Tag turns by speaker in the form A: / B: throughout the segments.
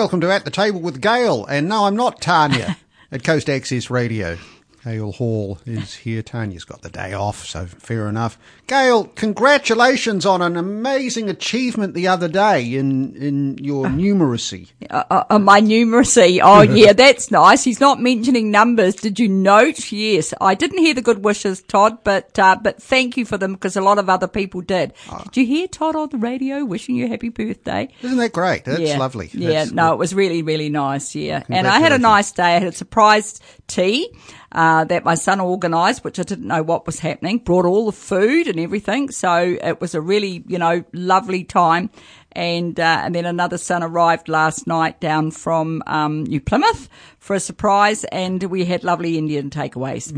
A: welcome to At the Table with Gail. And no, I'm not Tanya at Coast Access Radio. Gail Hall is here. Tanya's got the day off, so fair enough. Gail, congratulations on an amazing achievement the other day in, in your numeracy.
B: Uh, uh, my numeracy. Oh yeah, that's nice. He's not mentioning numbers. Did you note? Yes, I didn't hear the good wishes, Todd, but uh, but thank you for them because a lot of other people did. Did you hear Todd on the radio wishing you happy birthday?
A: Isn't that great? That's
B: yeah.
A: lovely.
B: Yeah,
A: That's-
B: no, it was really, really nice. Yeah. And I had a nice day. I had a surprise tea, uh, that my son organised, which I didn't know what was happening, brought all the food and everything. So it was a really, you know, lovely time. And, uh, and then another son arrived last night down from, um, New Plymouth for a surprise and we had lovely Indian takeaways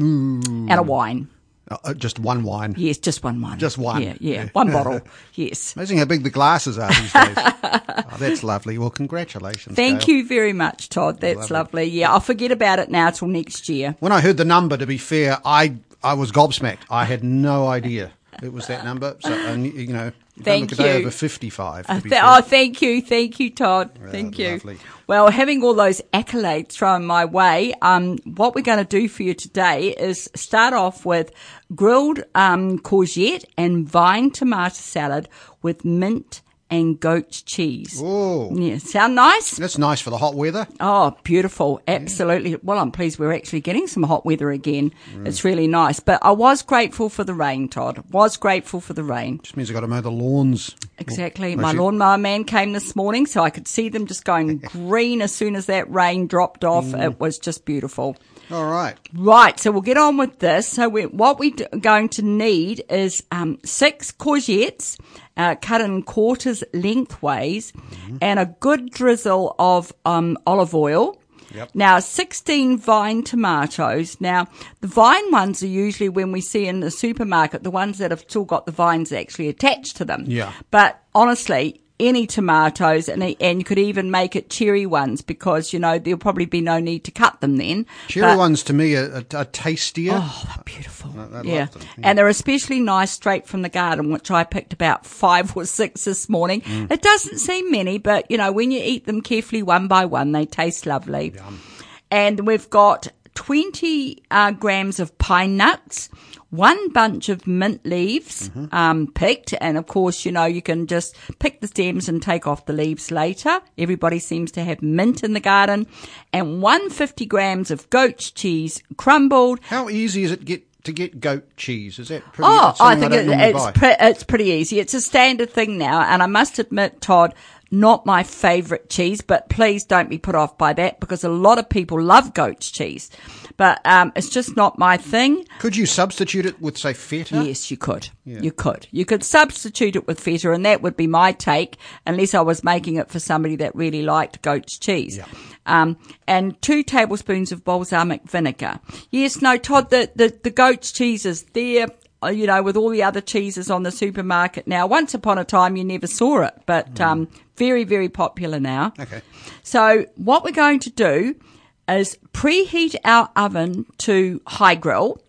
B: and a wine.
A: Uh, uh, just one wine.
B: Yes, just one wine.
A: Just one.
B: Yeah, yeah, one bottle. Yes.
A: Amazing how big the glasses are these days. oh, that's lovely. Well, congratulations.
B: Thank
A: Gail.
B: you very much, Todd. That's
A: Lovely.
B: lovely. Yeah, I'll forget about it now till next year.
A: When I heard the number, to be fair, I I was gobsmacked. I had no idea it was that number. So, and, you know, you don't
B: Thank
A: look a day
B: you.
A: over 55. To
B: Uh, th- oh, thank you, thank you, Todd. thank you.
A: lovely.
B: Well, having all those accolades thrown my way, um, what we're going to do for you today is start off with grilled um, courgette and vine tomato salad with mint and goat cheese.
A: Oh,
B: Yeah, sound nice?
A: that's nice for the hot weather.
B: Oh, beautiful. Absolutely. Well, I'm pleased we're actually getting some hot weather again. It's really nice. But I was grateful for the rain, Todd. Was grateful for the rain.
A: Just means I've got to mow the lawns.
B: Exactly.
A: Oh,
B: My lawnmower man came this morning, so I could see them just going green as soon as that rain dropped off.
A: Mm.
B: It was just beautiful.
A: All right.
B: Right, so we'll get on with this. So we, what we're going to need is um, six courgettes uh, cut in quarters lengthways
A: Mm-hmm.
B: and a good drizzle of um, olive oil.
A: Yep.
B: Now, 16 vine tomatoes. Now, the vine ones are usually when we see in the supermarket, the ones that have still got the vines actually attached to them.
A: Yeah.
B: But honestly, any tomatoes, and and you could even make it cherry ones because you know there'll probably be no need to cut them then.
A: Cherry
B: But-
A: ones to me are, are, are tastier.
B: Oh, they're beautiful. Yeah.
A: yeah.
B: And they're especially nice straight from the garden, which I picked about five or six this morning.
A: Mm.
B: It doesn't seem many, but you know, when you eat them carefully one by one, they taste lovely. And we've got 20 uh, grams of pine nuts, one bunch of mint leaves,
A: Mm-hmm.
B: um, picked. And of course, you know, you can just pick the stems and take off the leaves later. Everybody seems to have mint in the garden and 150 grams of goat's cheese crumbled.
A: How easy is it to get to get goat cheese? Is that pretty?
B: Oh, I think
A: don't
B: it, it's pre- it's pretty easy. It's a standard thing now, and I must admit, Todd, not my favourite cheese, but please don't be put off by that because a lot of people love goat's cheese, but um, it's just not my thing.
A: Could you substitute it with, say, feta?
B: Yes, you could. You could. You could substitute it with feta, and that would be my take, unless I was making it for somebody that really liked goat's cheese.
A: Yeah.
B: Um, and two tablespoons of balsamic vinegar. Yes, no, Todd, the, the, the goat's cheese is there. uh, You know, with all the other cheeses on the supermarket now. Once upon a time, you never saw it, but um, very, very popular now.
A: Okay.
B: So what we're going to do is preheat our oven to high grill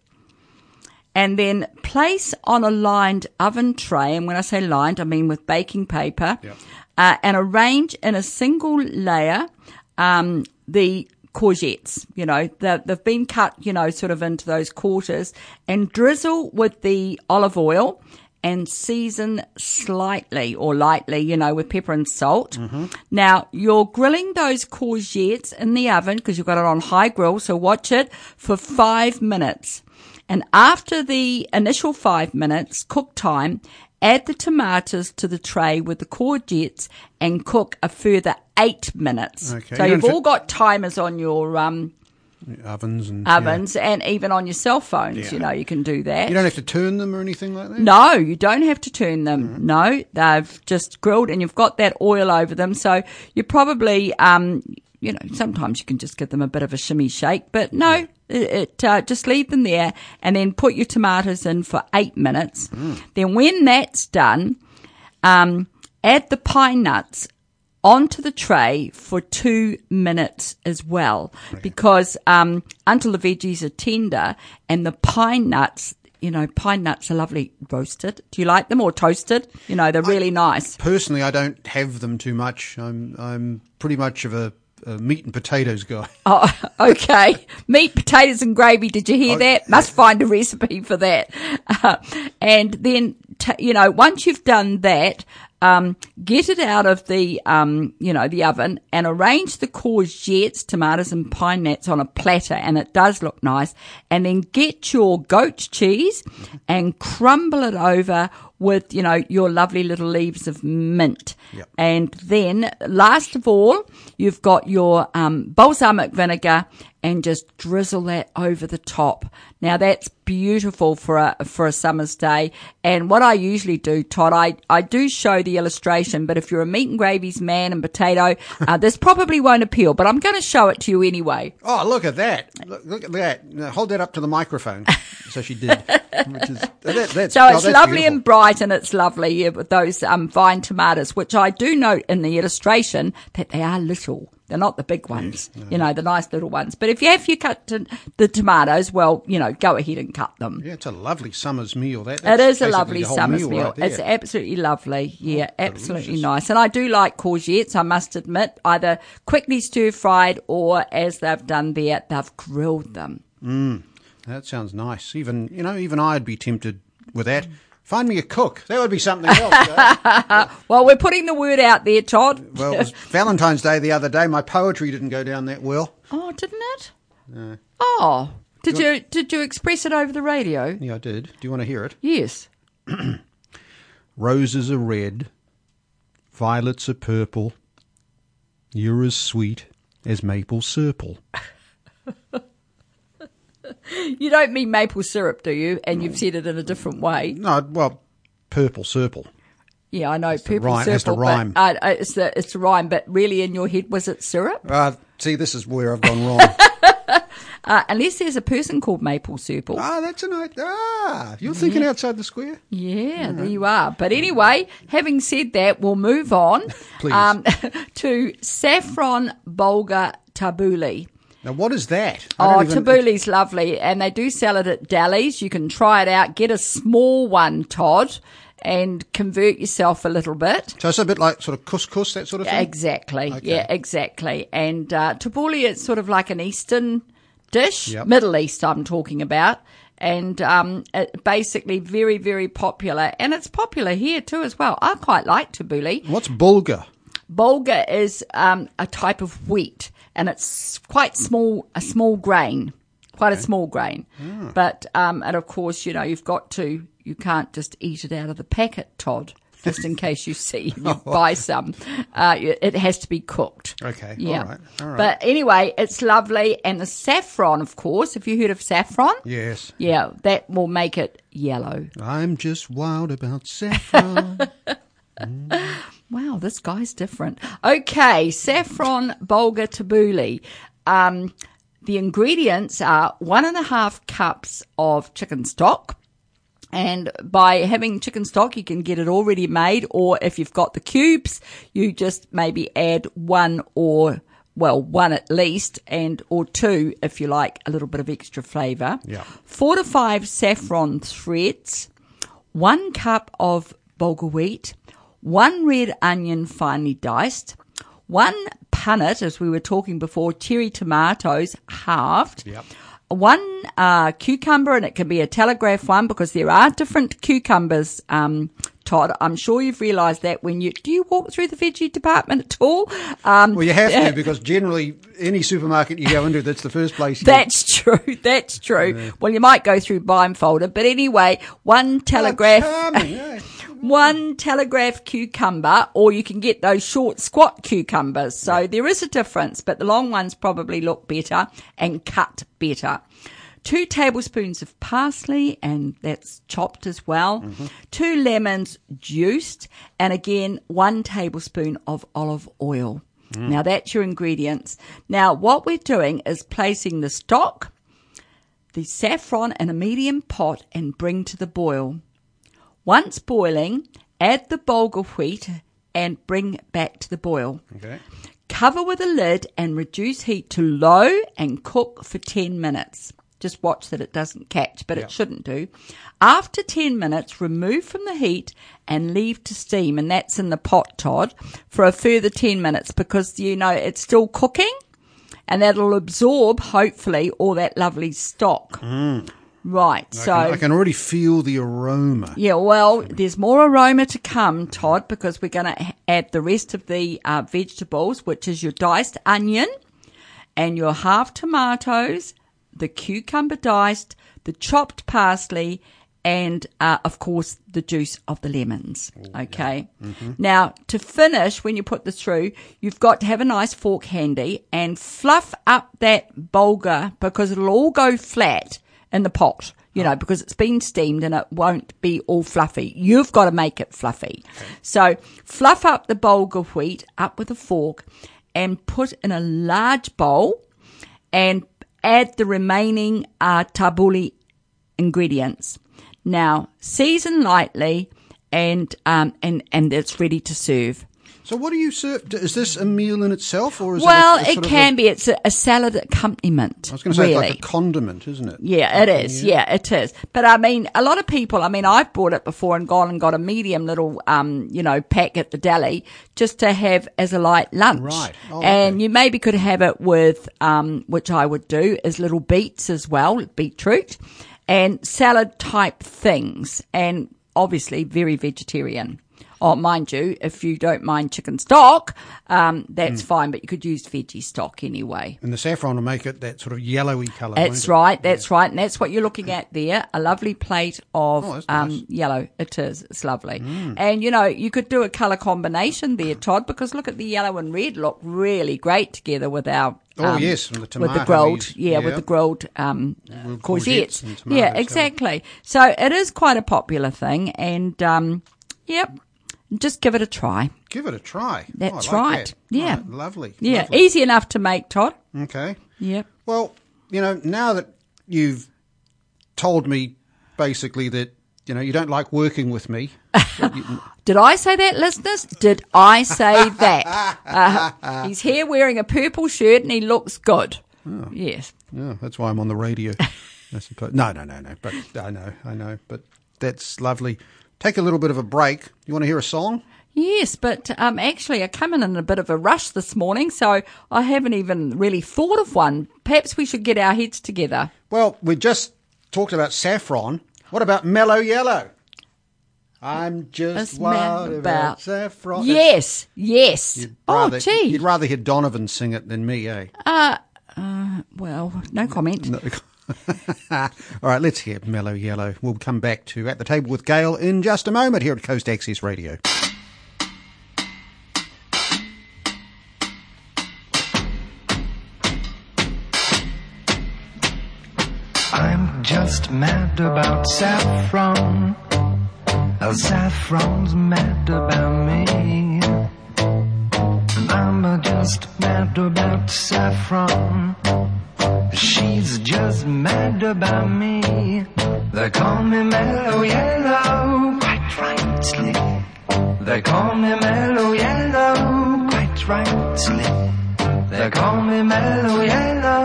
B: and then place on a lined oven tray. And when I say lined, I mean with baking paper
A: Yep.
B: uh, and arrange in a single layer, um, the courgettes, you know, they've, they've been cut, you know, sort of into those quarters and drizzle with the olive oil and season slightly or lightly, you know, with pepper and salt. Now, you're grilling those courgettes in the oven because you've got it on high grill, so watch it for five minutes. And after the initial five minutes cook time, add the tomatoes to the tray with the courgettes and cook a further eight minutes.
A: Okay,
B: So
A: you
B: you've all got timers on your um,
A: Ovens and yeah.
B: ovens and even on your cell phones, you know, you can do that.
A: You don't have to turn them or anything like that.
B: No, you don't have to turn them.
A: Mm-hmm.
B: No, they've just grilled and you've got that oil over them. So you probably, um, you know, sometimes you can just give them a bit of a shimmy shake, but no, it, it uh, just leave them there and then put your tomatoes in for eight minutes.
A: Mm.
B: Then when that's done, um, add the pine nuts onto the tray for two minutes as well, because um, until the veggies are tender and the pine nuts. You know, pine nuts are lovely roasted. Do you like them or toasted? You know, they're really nice.
A: Personally, I don't have them too much. I'm I'm pretty much of a, a meat and potatoes guy.
B: Oh, okay. Meat, potatoes, and gravy. Did you hear that? Must find a recipe for that. Uh, and then, t- you know, once you've done that, um, get it out of the, um, you know, the oven and arrange the courgettes, tomatoes, and pine nuts on a platter, and it does look nice. And then get your goat cheese and crumble it over with, you know, your lovely little leaves of mint.
A: Yep.
B: And then, last of all, you've got your um, balsamic vinegar and just drizzle that over the top. Now that's beautiful for a for a summer's day. And what I usually do, Todd, I, I do show the illustration, but if you're a meat and gravies man and potato, uh, this probably won't appeal. But I'm going to show it to you anyway.
A: Oh, look at that! Look, look at that! Hold that up to the microphone. so she did. Which is that, that's,
B: So
A: oh,
B: it's lovely
A: beautiful.
B: and bright, and it's lovely yeah, with those um, vine tomatoes, which I do note in the illustration that they are little. They're not the big ones, you know, the nice little ones. But if you have you cut the tomatoes, well, you know, go ahead and cut them.
A: Yeah, it's a lovely summer's meal. That
B: It is a lovely summer's meal.
A: right
B: it's absolutely lovely. Oh, yeah, absolutely
A: delicious.
B: nice. And I do like courgettes, I must admit, either quickly stir fried or as they've done there, they've grilled them.
A: Mm, that sounds nice. Even you know, even I'd be tempted with that. Find me a cook. That would be something else.
B: Well, we're putting the word out there, Todd.
A: well, it was Valentine's Day the other day. My poetry didn't go down that well.
B: Oh, didn't it? Oh, did you did you express it over the radio?
A: Yeah, I did. Do you want to hear it?
B: Yes.
A: Roses are red, violets are purple. You're as sweet as maple syrup.
B: You don't mean maple syrup, do you? And you've said it in a different way.
A: No, well, purple syrup.
B: Yeah, I know purple
A: rhyme-
B: syrup.
A: has to rhyme.
B: But, uh, uh, it's the it's a rhyme, but really in your head was it syrup?
A: Uh, see, this is where I've gone wrong.
B: Uh, unless there's a person called Maple Syrup.
A: ah, that's a nice. Ah, you're thinking outside the square.
B: Yeah, there you are. But anyway, having said that, we'll move on um, to saffron bulgur tabbouleh.
A: Now, what is that? I
B: Oh,
A: even-
B: tabbouleh's lovely, and they do sell it at delis. You can try it out. Get a small one, Todd, and convert yourself a little bit.
A: So it's a bit like sort of couscous, that sort of thing.
B: Exactly.
A: Okay.
B: Yeah, exactly. And uh, tabbouleh is sort of like an Eastern dish,
A: Yep.
B: Middle East. I'm talking about. And um, it basically very, very popular, and it's popular here too as well. I quite like tabbouleh.
A: What's bulgur?
B: Bulgur is um, a type of wheat, and it's quite small, a small grain, quite a small grain.
A: Ah.
B: But um, and of course, you know, you've got to, you can't just eat it out of the packet, Todd. Just in case you see, you buy some. Uh, it has to be cooked.
A: Okay,
B: Yeah.
A: all right, all right.
B: But anyway, it's lovely, and the saffron, of course. Have you heard of saffron?
A: Yes.
B: Yeah, that will make it yellow.
A: I'm just wild about saffron.
B: Wow, this guy's different. Okay, saffron bulgur tabbouleh. Um, the ingredients are one and a half cups of chicken stock. And by having chicken stock, you can get it already made, or if you've got the cubes, you just maybe add one or, well, one at least, and or two if you like a little bit of extra flavour.
A: Yeah.
B: Four to five saffron threads, one cup of bulgur wheat, one red onion finely diced, one punnet, as we were talking before, cherry tomatoes halved,
A: Yep.
B: One uh, cucumber, and it can be a telegraph one because there are different cucumbers. Um, Todd, I'm sure you've realised that when you do you walk through the veggie department at all? Um,
A: well, you have to because generally any supermarket you go into, that's the first place you
B: That's true. That's true. Well, you might go through blindfolded, but anyway, one telegraph,
A: yeah.
B: one telegraph cucumber, or you can get those short, squat cucumbers. So there is a difference, but the long ones probably look better and cut better. Two tablespoons of parsley, and that's chopped as well. Mm-hmm. Two lemons juiced, and again, one tablespoon of olive oil. Mm. Now that's your ingredients. Now what we're doing is placing the stock, the saffron in a medium pot and bring to the boil. Once boiling, add the bulgur wheat and bring back to the boil.
A: Okay.
B: Cover with a lid and reduce heat to low and cook for 10 minutes. Just watch that it doesn't catch, but
A: Yeah.
B: it shouldn't do. After 10 minutes, remove from the heat and leave to steam, and that's in the pot, Todd, for a further 10 minutes because, you know, it's still cooking and that'll absorb, hopefully, all that lovely stock. Mm. Right,
A: I
B: so.
A: can, I can already feel the aroma.
B: Yeah, well, there's more aroma to come, Todd, because we're going to add the rest of the uh, vegetables, which is your diced onion and your half tomatoes, the cucumber diced, the chopped parsley, and uh, of course the juice of the lemons. Okay. Now, to finish, when you put this through, you've got to have a nice fork handy and fluff up that bulgur because it'll all go flat in the pot, you know, because it's been steamed and it won't be all fluffy. You've got to make it fluffy. So fluff up the bulgur wheat up with a fork and put in a large bowl and add the remaining uh, tabbouleh ingredients. Now season lightly and um, and and it's ready to serve.
A: So, what do you serve? Is this a meal in itself, or is
B: well,
A: it? A, a
B: it can
A: a-
B: be. It's a, a salad accompaniment.
A: I was going to say
B: really.
A: it's like a condiment, isn't it?
B: Yeah, it is. Yeah. it is. But I mean, a lot of people, I mean, I've bought it before and gone and got a medium little, um, you know, pack at the deli just to have as a light lunch.
A: Right. Oh,
B: and
A: okay.
B: you maybe could have it with, um, which I would do is little beets as well, beetroot and salad type things. And obviously very vegetarian. Oh, mind you, if you don't mind chicken stock, um, that's
A: Hmm.
B: fine, but you could use veggie stock anyway.
A: And the saffron will make it that sort of yellowy colour.
B: That's
A: won't it?
B: right. That's right. And that's what you're looking at there. A lovely plate of
A: Oh,
B: um,
A: nice. Mm.
B: yellow. It is. It's lovely. And, you know, you could do a colour combination there, Todd, because look at the yellow and red look really great together with our.
A: Oh,
B: um,
A: yes, and the
B: with the
A: tomato
B: grilled,
A: leaves.
B: yeah, with the grilled um,
A: Grilled
B: courgettes.
A: courgettes and
B: yeah,
A: tomatoes,
B: exactly. So it is quite a popular thing, and um, yep, just give it a try.
A: Give it a try.
B: That's
A: oh, I like
B: right.
A: that.
B: Yeah.
A: Right, lovely.
B: Yeah,
A: lovely.
B: easy enough to make, Todd.
A: Okay.
B: Yep.
A: Well, you know, now that you've told me basically that you know you don't like working with me,
B: Did I say that, listeners? Did I say that? Uh, he's here wearing a purple shirt and he looks good.
A: Oh.
B: Yes.
A: yeah, that's why I'm on the radio. I suppose. No, no, no, no. But I know, I know. But that's lovely. Take a little bit of a break. You want to hear a song?
B: Yes, but um, actually, I come in in a bit of a rush this morning, so I haven't even really thought of one. Perhaps we should get our heads together.
A: Well, we just talked about saffron. What about mellow yellow? I'm just wild about,
B: about-
A: saffron.
B: Yes, yes.
A: You'd
B: Oh,
A: rather,
B: gee.
A: You'd rather hear Donovan sing it than me, eh?
B: Well, no comment.
A: All right, let's hear Mellow Yellow. We'll come back to At the Table with Gail in just a moment here at Coast Access Radio.
C: I'm just mad about saffron. Oh, saffron's mad about me. I'm just mad about saffron. She's just mad about me. They call me mellow yellow, quite rightly. They call me mellow yellow, quite rightly. They call me mellow yellow.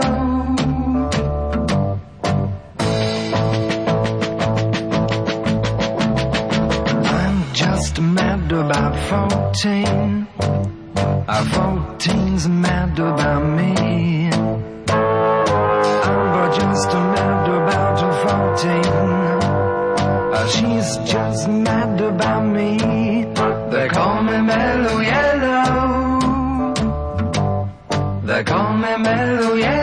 C: I'm just mad about 14. Uh, 14's mad about she's just mad about me. They call me Mellow Yellow. They call me Mellow Yellow.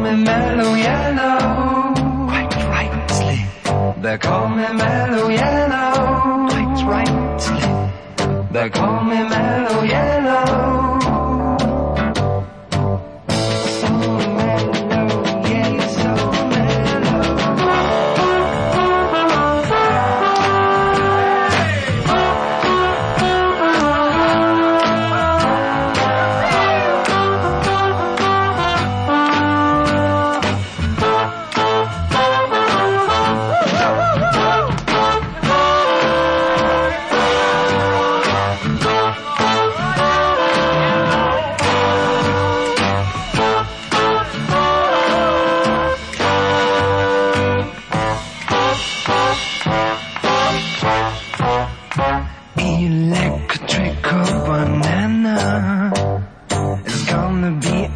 C: Me mellow yellow. Quite rightly. They call me mellow yellow. Quite rightly. They call me Mellow Yellow.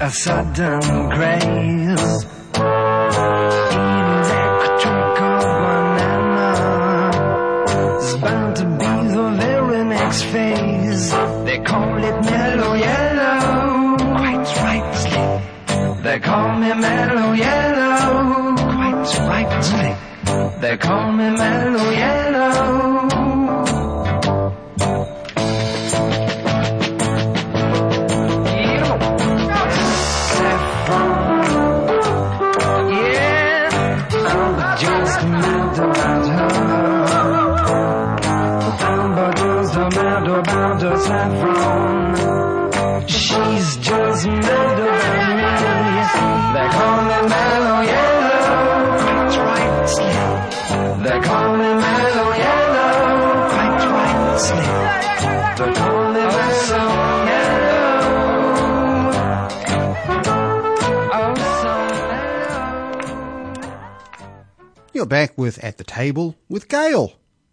C: A sudden grace. Electrical banana is bound to be the very next phase. They call it mellow yellow, quite rightly. They call me mellow yellow, quite rightly. They call me mellow yellow.
A: You're back with At the Table with Gail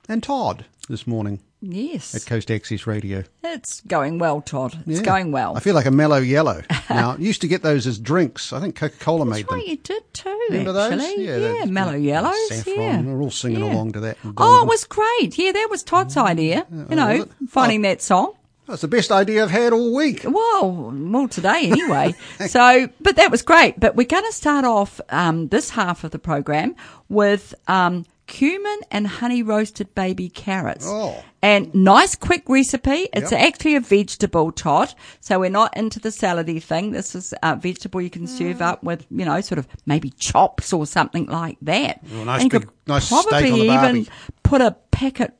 A: and Todd this morning
B: Yes.
A: at Coast Access Radio.
B: It's going well, Todd. It's
A: Yeah.
B: going well.
A: I feel like a mellow yellow. now, used to get those as drinks. I think Coca Cola made
B: That's
A: them.
B: right, you did too,
A: Remember those?
B: actually.
A: Yeah,
B: Yeah,
A: that's-
B: mellow yellows.
A: Saffron.
B: Yeah.
A: We're all singing
B: Yeah.
A: along to that.
B: Oh, it was great. Yeah, that was Todd's idea. You
A: oh,
B: know, finding that song.
A: That's the best idea I've had all week.
B: Well, well, today anyway. so, but that was great. But we're going to start off um, this half of the program with um, cumin and honey roasted baby carrots.
A: Oh.
B: And nice quick recipe. It's
A: Yep.
B: actually a vegetable, Todd. So we're not into the salady thing. This is a vegetable you can serve
A: Mm.
B: up with, you know, sort of maybe chops or something like that.
A: Oh, nice
B: and you
A: big-
B: could
A: nice steak
B: probably
A: on the
B: even
A: barbie.
B: put a packet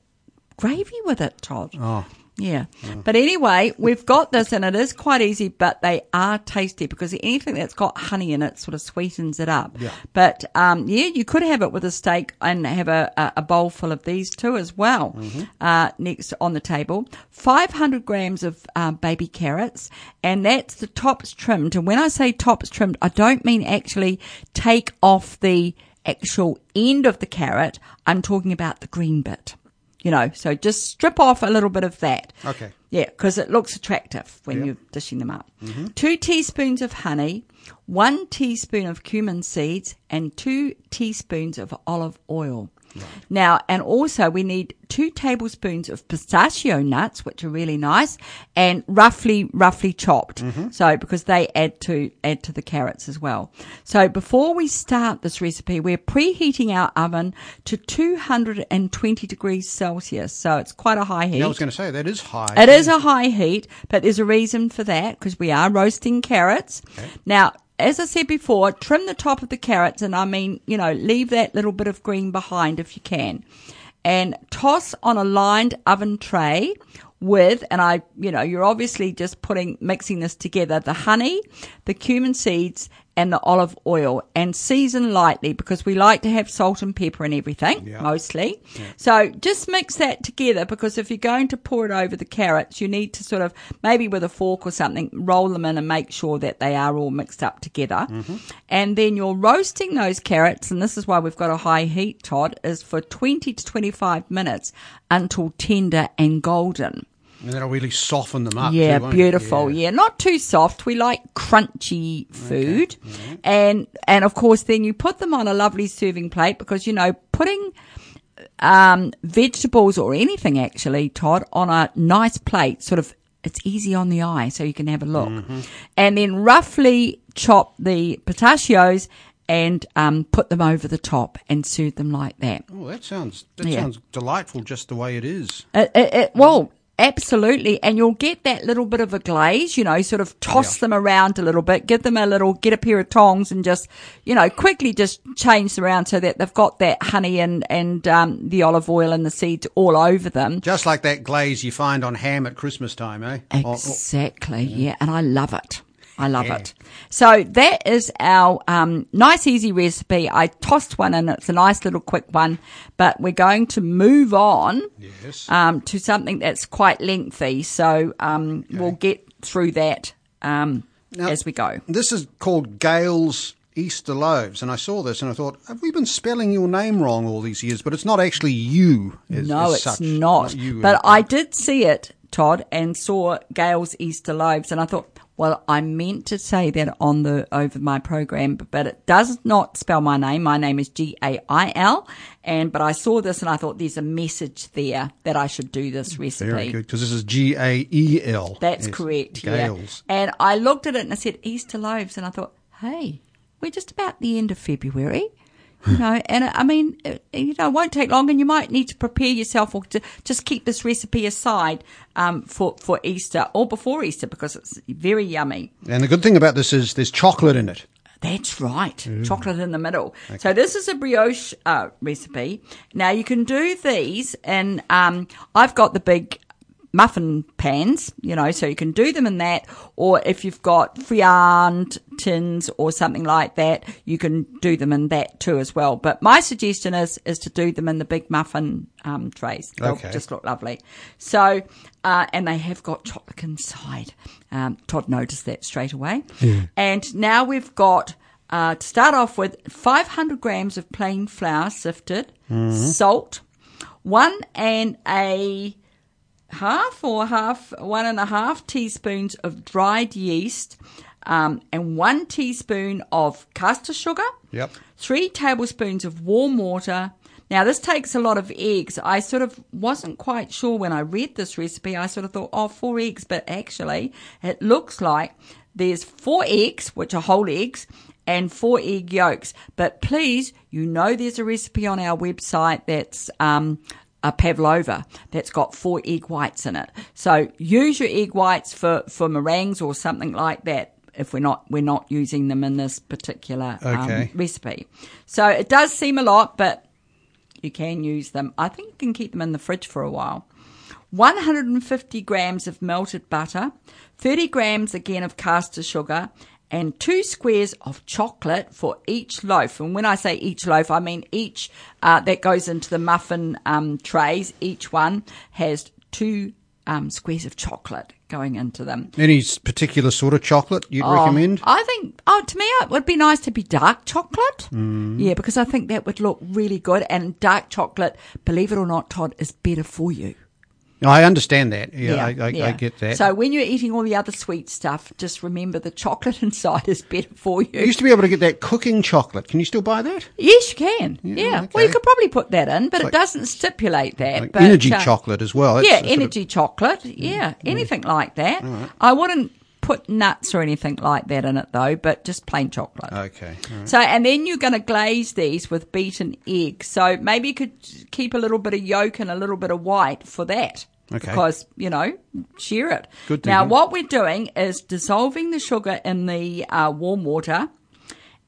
B: gravy with it, Todd.
A: Oh.
B: Yeah. But anyway, we've got this and it is quite easy, but they are tasty because anything that's got honey in it sort of sweetens it up.
A: Yeah.
B: But, um, yeah, you could have it with a steak and have a, a, bowl full of these too as well, uh, next on the table. 500 grams of, um, baby carrots and that's the tops trimmed. And when I say tops trimmed, I don't mean actually take off the actual end of the carrot. I'm talking about the green bit. You know, so just strip off a little bit of that.
A: Okay.
B: Yeah, because it looks attractive when
A: Yeah.
B: you're dishing them up. Mm-hmm. Two teaspoons of honey, one teaspoon of cumin seeds, and two teaspoons of olive oil. Now, and also we need two tablespoons of pistachio nuts, which are really nice, and roughly, roughly chopped. Mm-hmm. So, because they add to, add to the carrots as well. So before we start this recipe, we're preheating our oven to 220 degrees Celsius. So it's quite a high heat.
A: Yeah, I was going to say, that is high.
B: It is a high heat, but there's a reason for that because we are roasting carrots. Now, as I said before, trim the top of the carrots, and I mean, you know, leave that little bit of green behind if you can, and toss on a lined oven tray with, and I, you know, you're obviously just putting, mixing this together, the honey, the cumin seeds, and the olive oil, and season lightly because we like to have salt and pepper and everything,
A: Yeah.
B: mostly. So just mix that together because if you're going to pour it over the carrots, you need to sort of, maybe with a fork or something, roll them in and make sure that they are all mixed up together. Mm-hmm. And then you're roasting those carrots, and this is why we've got a high heat, Todd, is for 20 to 25 minutes until tender and golden.
A: And that'll really soften them up.
B: Yeah,
A: too,
B: beautiful. Yeah. not too soft. We like crunchy food, and and of course, then you put them on a lovely serving plate because you know putting um, vegetables or anything actually, Todd, on a nice plate, sort of. It's easy on the eye, so you can have a look, and then roughly chop the pistachios and um, put them over the top and serve them like that.
A: Oh, that sounds that
B: Yeah.
A: sounds delightful just the way it is.
B: It, it, it, well, Absolutely. And you'll get that little bit of a glaze, you know, sort of toss them around a little bit, give them a little, get a pair of tongs and just, you know, quickly just change them around so that they've got that honey and, and, um, the olive oil and the seeds all over them.
A: Just like that glaze you find on ham at Christmas time, eh? Or- or-
B: Exactly. Yeah. And I love it. I love it. So that is our um, nice, easy recipe. I tossed one in. It's a nice little quick one, but we're going to move on
A: Yes.
B: um, to something that's quite lengthy. So um, we'll get through that um,
A: Now-
B: as we go.
A: This is called Gael's Easter Loaves, and I saw this and I thought, have we been spelling your name wrong all these years? But it's not actually you. As,
B: No,
A: as
B: it's
A: such.
B: not.
A: you.
B: But I did see it, Todd, and saw Gail's Easter loaves, and I thought, well, I meant to say that on the over my program, but it does not spell my name. My name is G A I L, and but I saw this and I thought there's a message there that I should do this recipe.
A: very good because this is G A E L.
B: That's
A: Yes,
B: correct.
A: Gael's.
B: Yeah. And I looked at it and I said Easter loaves, and I thought, hey, we're just about the end of February. You know, and I mean, uh, you know, it won't take long, and you might need to prepare yourself or to just keep this recipe aside um, for for Easter or before Easter because it's very yummy.
A: And the good thing about this is there's chocolate in it.
B: That's right. Chocolate in the middle. So this is a brioche uh, recipe. Now you can do these, and um, I've got the big muffin pans, you know, so you can do them in that, or if you've got friand tins or something like that, you can do them in that too as well. But my suggestion is is to do them in the big muffin um, trays. They'll
A: Okay.
B: just look lovely. So, uh, and they have got chocolate inside. Um, Todd noticed that straight away. Yeah. And now we've got, uh, to start off with, 500 grams of plain flour sifted, salt, one and a half or half, one and a half teaspoons of dried yeast, um, and one teaspoon of caster sugar
A: Yep.
B: three tablespoons of warm water. Now, this takes a lot of eggs. I sort of wasn't quite sure when I read this recipe. I sort of thought, oh, four eggs, but actually, it looks like there's four eggs, which are whole eggs, and four egg yolks. But please, you know, there's a recipe on our website that's um, a pavlova that's got four egg whites in it. So use your egg whites for, for meringues or something like that. If we're not we're not using them in this particular um,
A: Okay.
B: recipe, so it does seem a lot, but you can use them. I think you can keep them in the fridge for a while. 150 grams of melted butter, 30 grams again of caster sugar, and two squares of chocolate for each loaf. And when I say each loaf, I mean each uh, that goes into the muffin um, trays. Each one has two um, squares of chocolate going into them.
A: Any particular sort of chocolate you'd
B: Oh,
A: recommend?
B: I think, oh, to me, it would be nice to be dark chocolate. Yeah, because I think that would look really good. And dark chocolate, believe it or not, Todd, is better for you.
A: I understand that. Yeah, I, I, I
B: yeah.
A: get that.
B: So when you're eating all the other sweet stuff, just remember the chocolate inside is better for
A: you
B: you.
A: used to be able to get that cooking chocolate. Can you still buy that?
B: Yes, you can. Yeah. Well, you could probably put that in, but it doesn't stipulate that.
A: Like
B: but,
A: energy
B: uh,
A: chocolate as well. It's
B: yeah,
A: sort of-
B: energy chocolate. Yeah, anything like that. I wouldn't put nuts or anything like that in it though, but just plain chocolate.
A: Okay. right.
B: So, and then you're going to glaze these with beaten egg. So maybe you could keep a little bit of yolk and a little bit of white for that.
A: Okay.
B: Because, you know, share it.
A: Good
B: Now, what we're doing is dissolving the sugar in the uh, warm water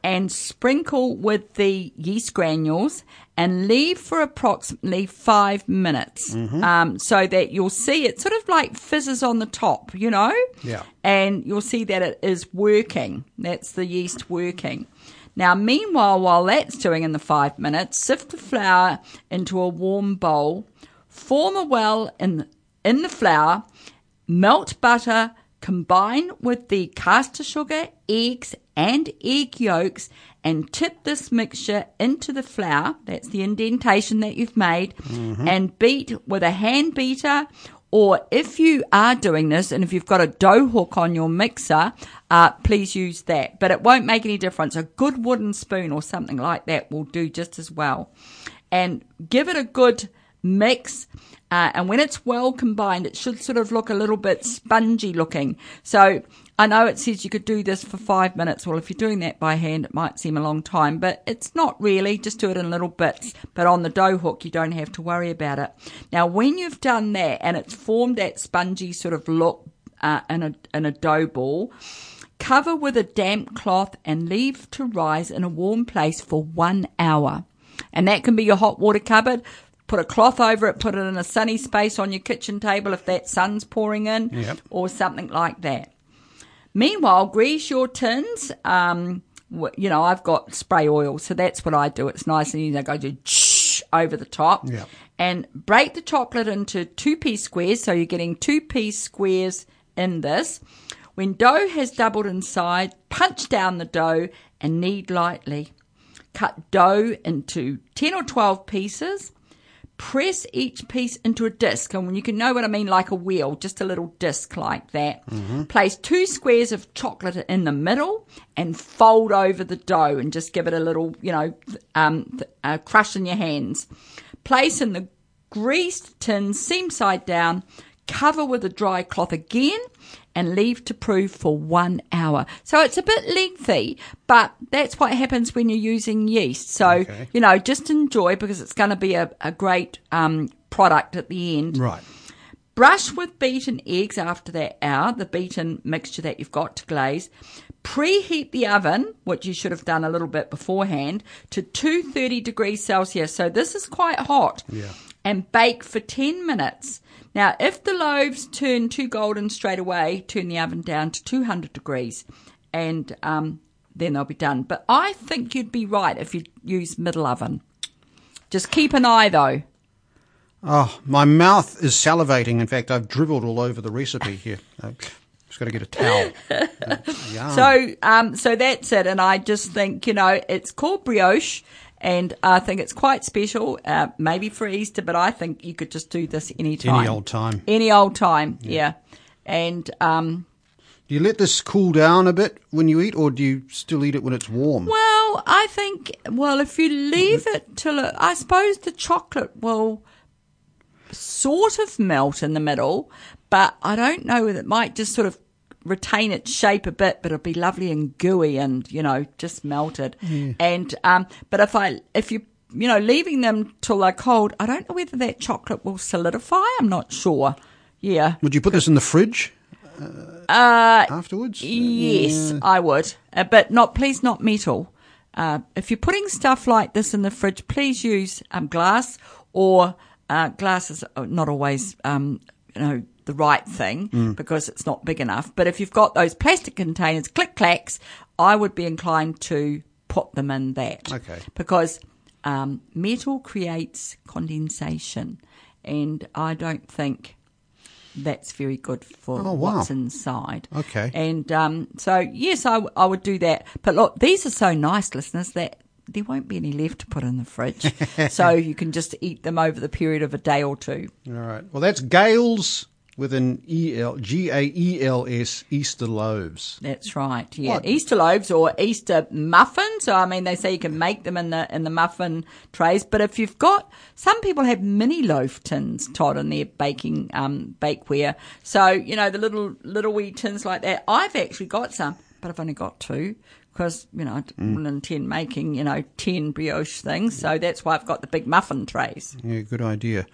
B: and sprinkle with the yeast granules and leave for approximately five minutes
A: Mm-hmm.
B: um, so that you'll see it sort of like fizzes on the top, you know?
A: Yeah.
B: And you'll see that it is working. That's the yeast working. Now, meanwhile, while that's doing in the five minutes, sift the flour into a warm bowl, form a well in, in the flour, melt butter, combine with the caster sugar, eggs, and egg yolks, and tip this mixture into the flour. That's the indentation that you've made, and beat with a hand beater. Or if you are doing this, and if you've got a dough hook on your mixer, uh, please use that. But it won't make any difference. A good wooden spoon or something like that will do just as well. And give it a good mix. Uh, and when it's well combined, it should sort of look a little bit spongy looking. So I know it says you could do this for five minutes. Well, if you're doing that by hand, it might seem a long time, but it's not really. Just do it in little bits. But on the dough hook, you don't have to worry about it. Now, when you've done that and it's formed that spongy sort of look uh, in a in a dough ball, cover with a damp cloth and leave to rise in a warm place for one hour. And that can be your hot water cupboard. Put a cloth over it, put it in a sunny space on your kitchen table if that sun's pouring in,
A: Yep.
B: or something like that. Meanwhile, grease your tins. Um, you know, I've got spray oil, so that's what I do. It's nice and easy. I go to shh over the top
A: Yeah.
B: and break the chocolate into two piece squares. So you're getting two piece squares in this. When dough has doubled inside, punch down the dough and knead lightly. Cut dough into 10 or 12 pieces. Press each piece into a disc, and you can know what I mean, like a wheel, just a little disc like that. Place two squares of chocolate in the middle and fold over the dough, and just give it a little, you know, um, uh, crush in your hands. Place in the greased tin, seam side down, cover with a dry cloth again, and leave to prove for one hour. So it's a bit lengthy, but that's what happens when you're using yeast. So,
A: Okay.
B: you know, just enjoy because it's going to be a, a great um, product at the end.
A: Right.
B: Brush with beaten eggs after that hour, the beaten mixture that you've got to glaze. Preheat the oven, which you should have done a little bit beforehand, to 230 degrees Celsius. So this is quite hot.
A: Yeah.
B: And bake for 10 minutes. Now, if the loaves turn too golden straight away, turn the oven down to 200 degrees and um, then they'll be done. But I think you'd be right if you use middle oven. Just keep an eye though.
A: Oh, my mouth is salivating. In fact, I've dribbled all over the recipe here. I've just got to get a towel. Uh.
B: So, um, so that's it. And I just think, you know, it's called brioche, and I think it's quite special. Uh, maybe for Easter, but I think you could just do this any time.
A: Any old time.
B: Any old time. Yeah. And um,
A: Do you let this cool down a bit when you eat, or do you still eat it when it's warm?
B: well, I think well, if you leave it till it, I suppose the chocolate will sort of melt in the middle, but I don't know. It might just sort of retain its shape a bit, but it'll be lovely and gooey and you know just melted. And um, but if I if you you know leaving them till they're cold, I don't know whether that chocolate will solidify. I'm not sure. Yeah.
A: Would you put this in the fridge uh, afterwards?
B: Yes, I would, uh, but not please not metal. Uh, if you're putting stuff like this in the fridge, please use um, glass or uh, glass is uh, not always um, you know the right thing because it's not big enough. But if you've got those plastic containers, click clacks, I would be inclined to put them in that.
A: Okay.
B: Because um, metal creates condensation, and I don't think that's very good for
A: Oh, wow.
B: what's inside.
A: Okay.
B: And um, so, yes, I, w- I would do that. But look, these are so nice, listeners, that there won't be any left to put in the fridge. so you can just eat them over the period of a day or two.
A: All right. Well, that's Gaels with an E L G A E L S Easter loaves.
B: That's right. Yeah,
A: What?
B: Easter loaves or Easter muffins. So I mean, they say you can make them in the in the muffin trays. But if you've got some people have mini loaf tins, Todd, in their baking um, bakeware. So you know the little little wee tins like that. I've actually got some, but I've only got two because you know I didn't intend making you know ten brioche things. So that's why I've got the big muffin trays.
A: Yeah, good idea.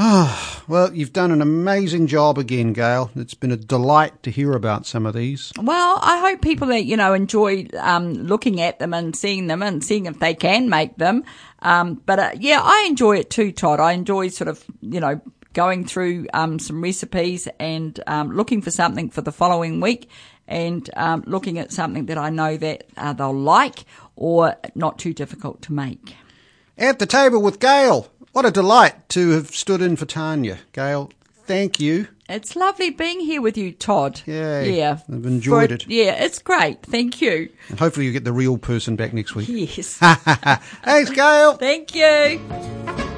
A: Ah, well, you've done an amazing job again, Gail. It's been a delight to hear about some of these.
B: Well, I hope people that you know enjoy um, looking at them and seeing them and seeing if they can make them. Um, but uh, yeah, I enjoy it too, Todd. I enjoy sort of you know going through um, some recipes and um, looking for something for the following week and um, looking at something that I know that uh, they'll like or not too difficult to make.
A: At the table with Gail. What a delight to have stood in for Tanya. Gail, thank you.
B: It's lovely being here with you, Todd.
A: Yay.
B: Yeah,
A: I've enjoyed
B: For-
A: it.
B: Yeah, it's great. Thank you.
A: And hopefully you get the real person back next week.
B: Yes.
A: Thanks, Gail.
B: Thank you.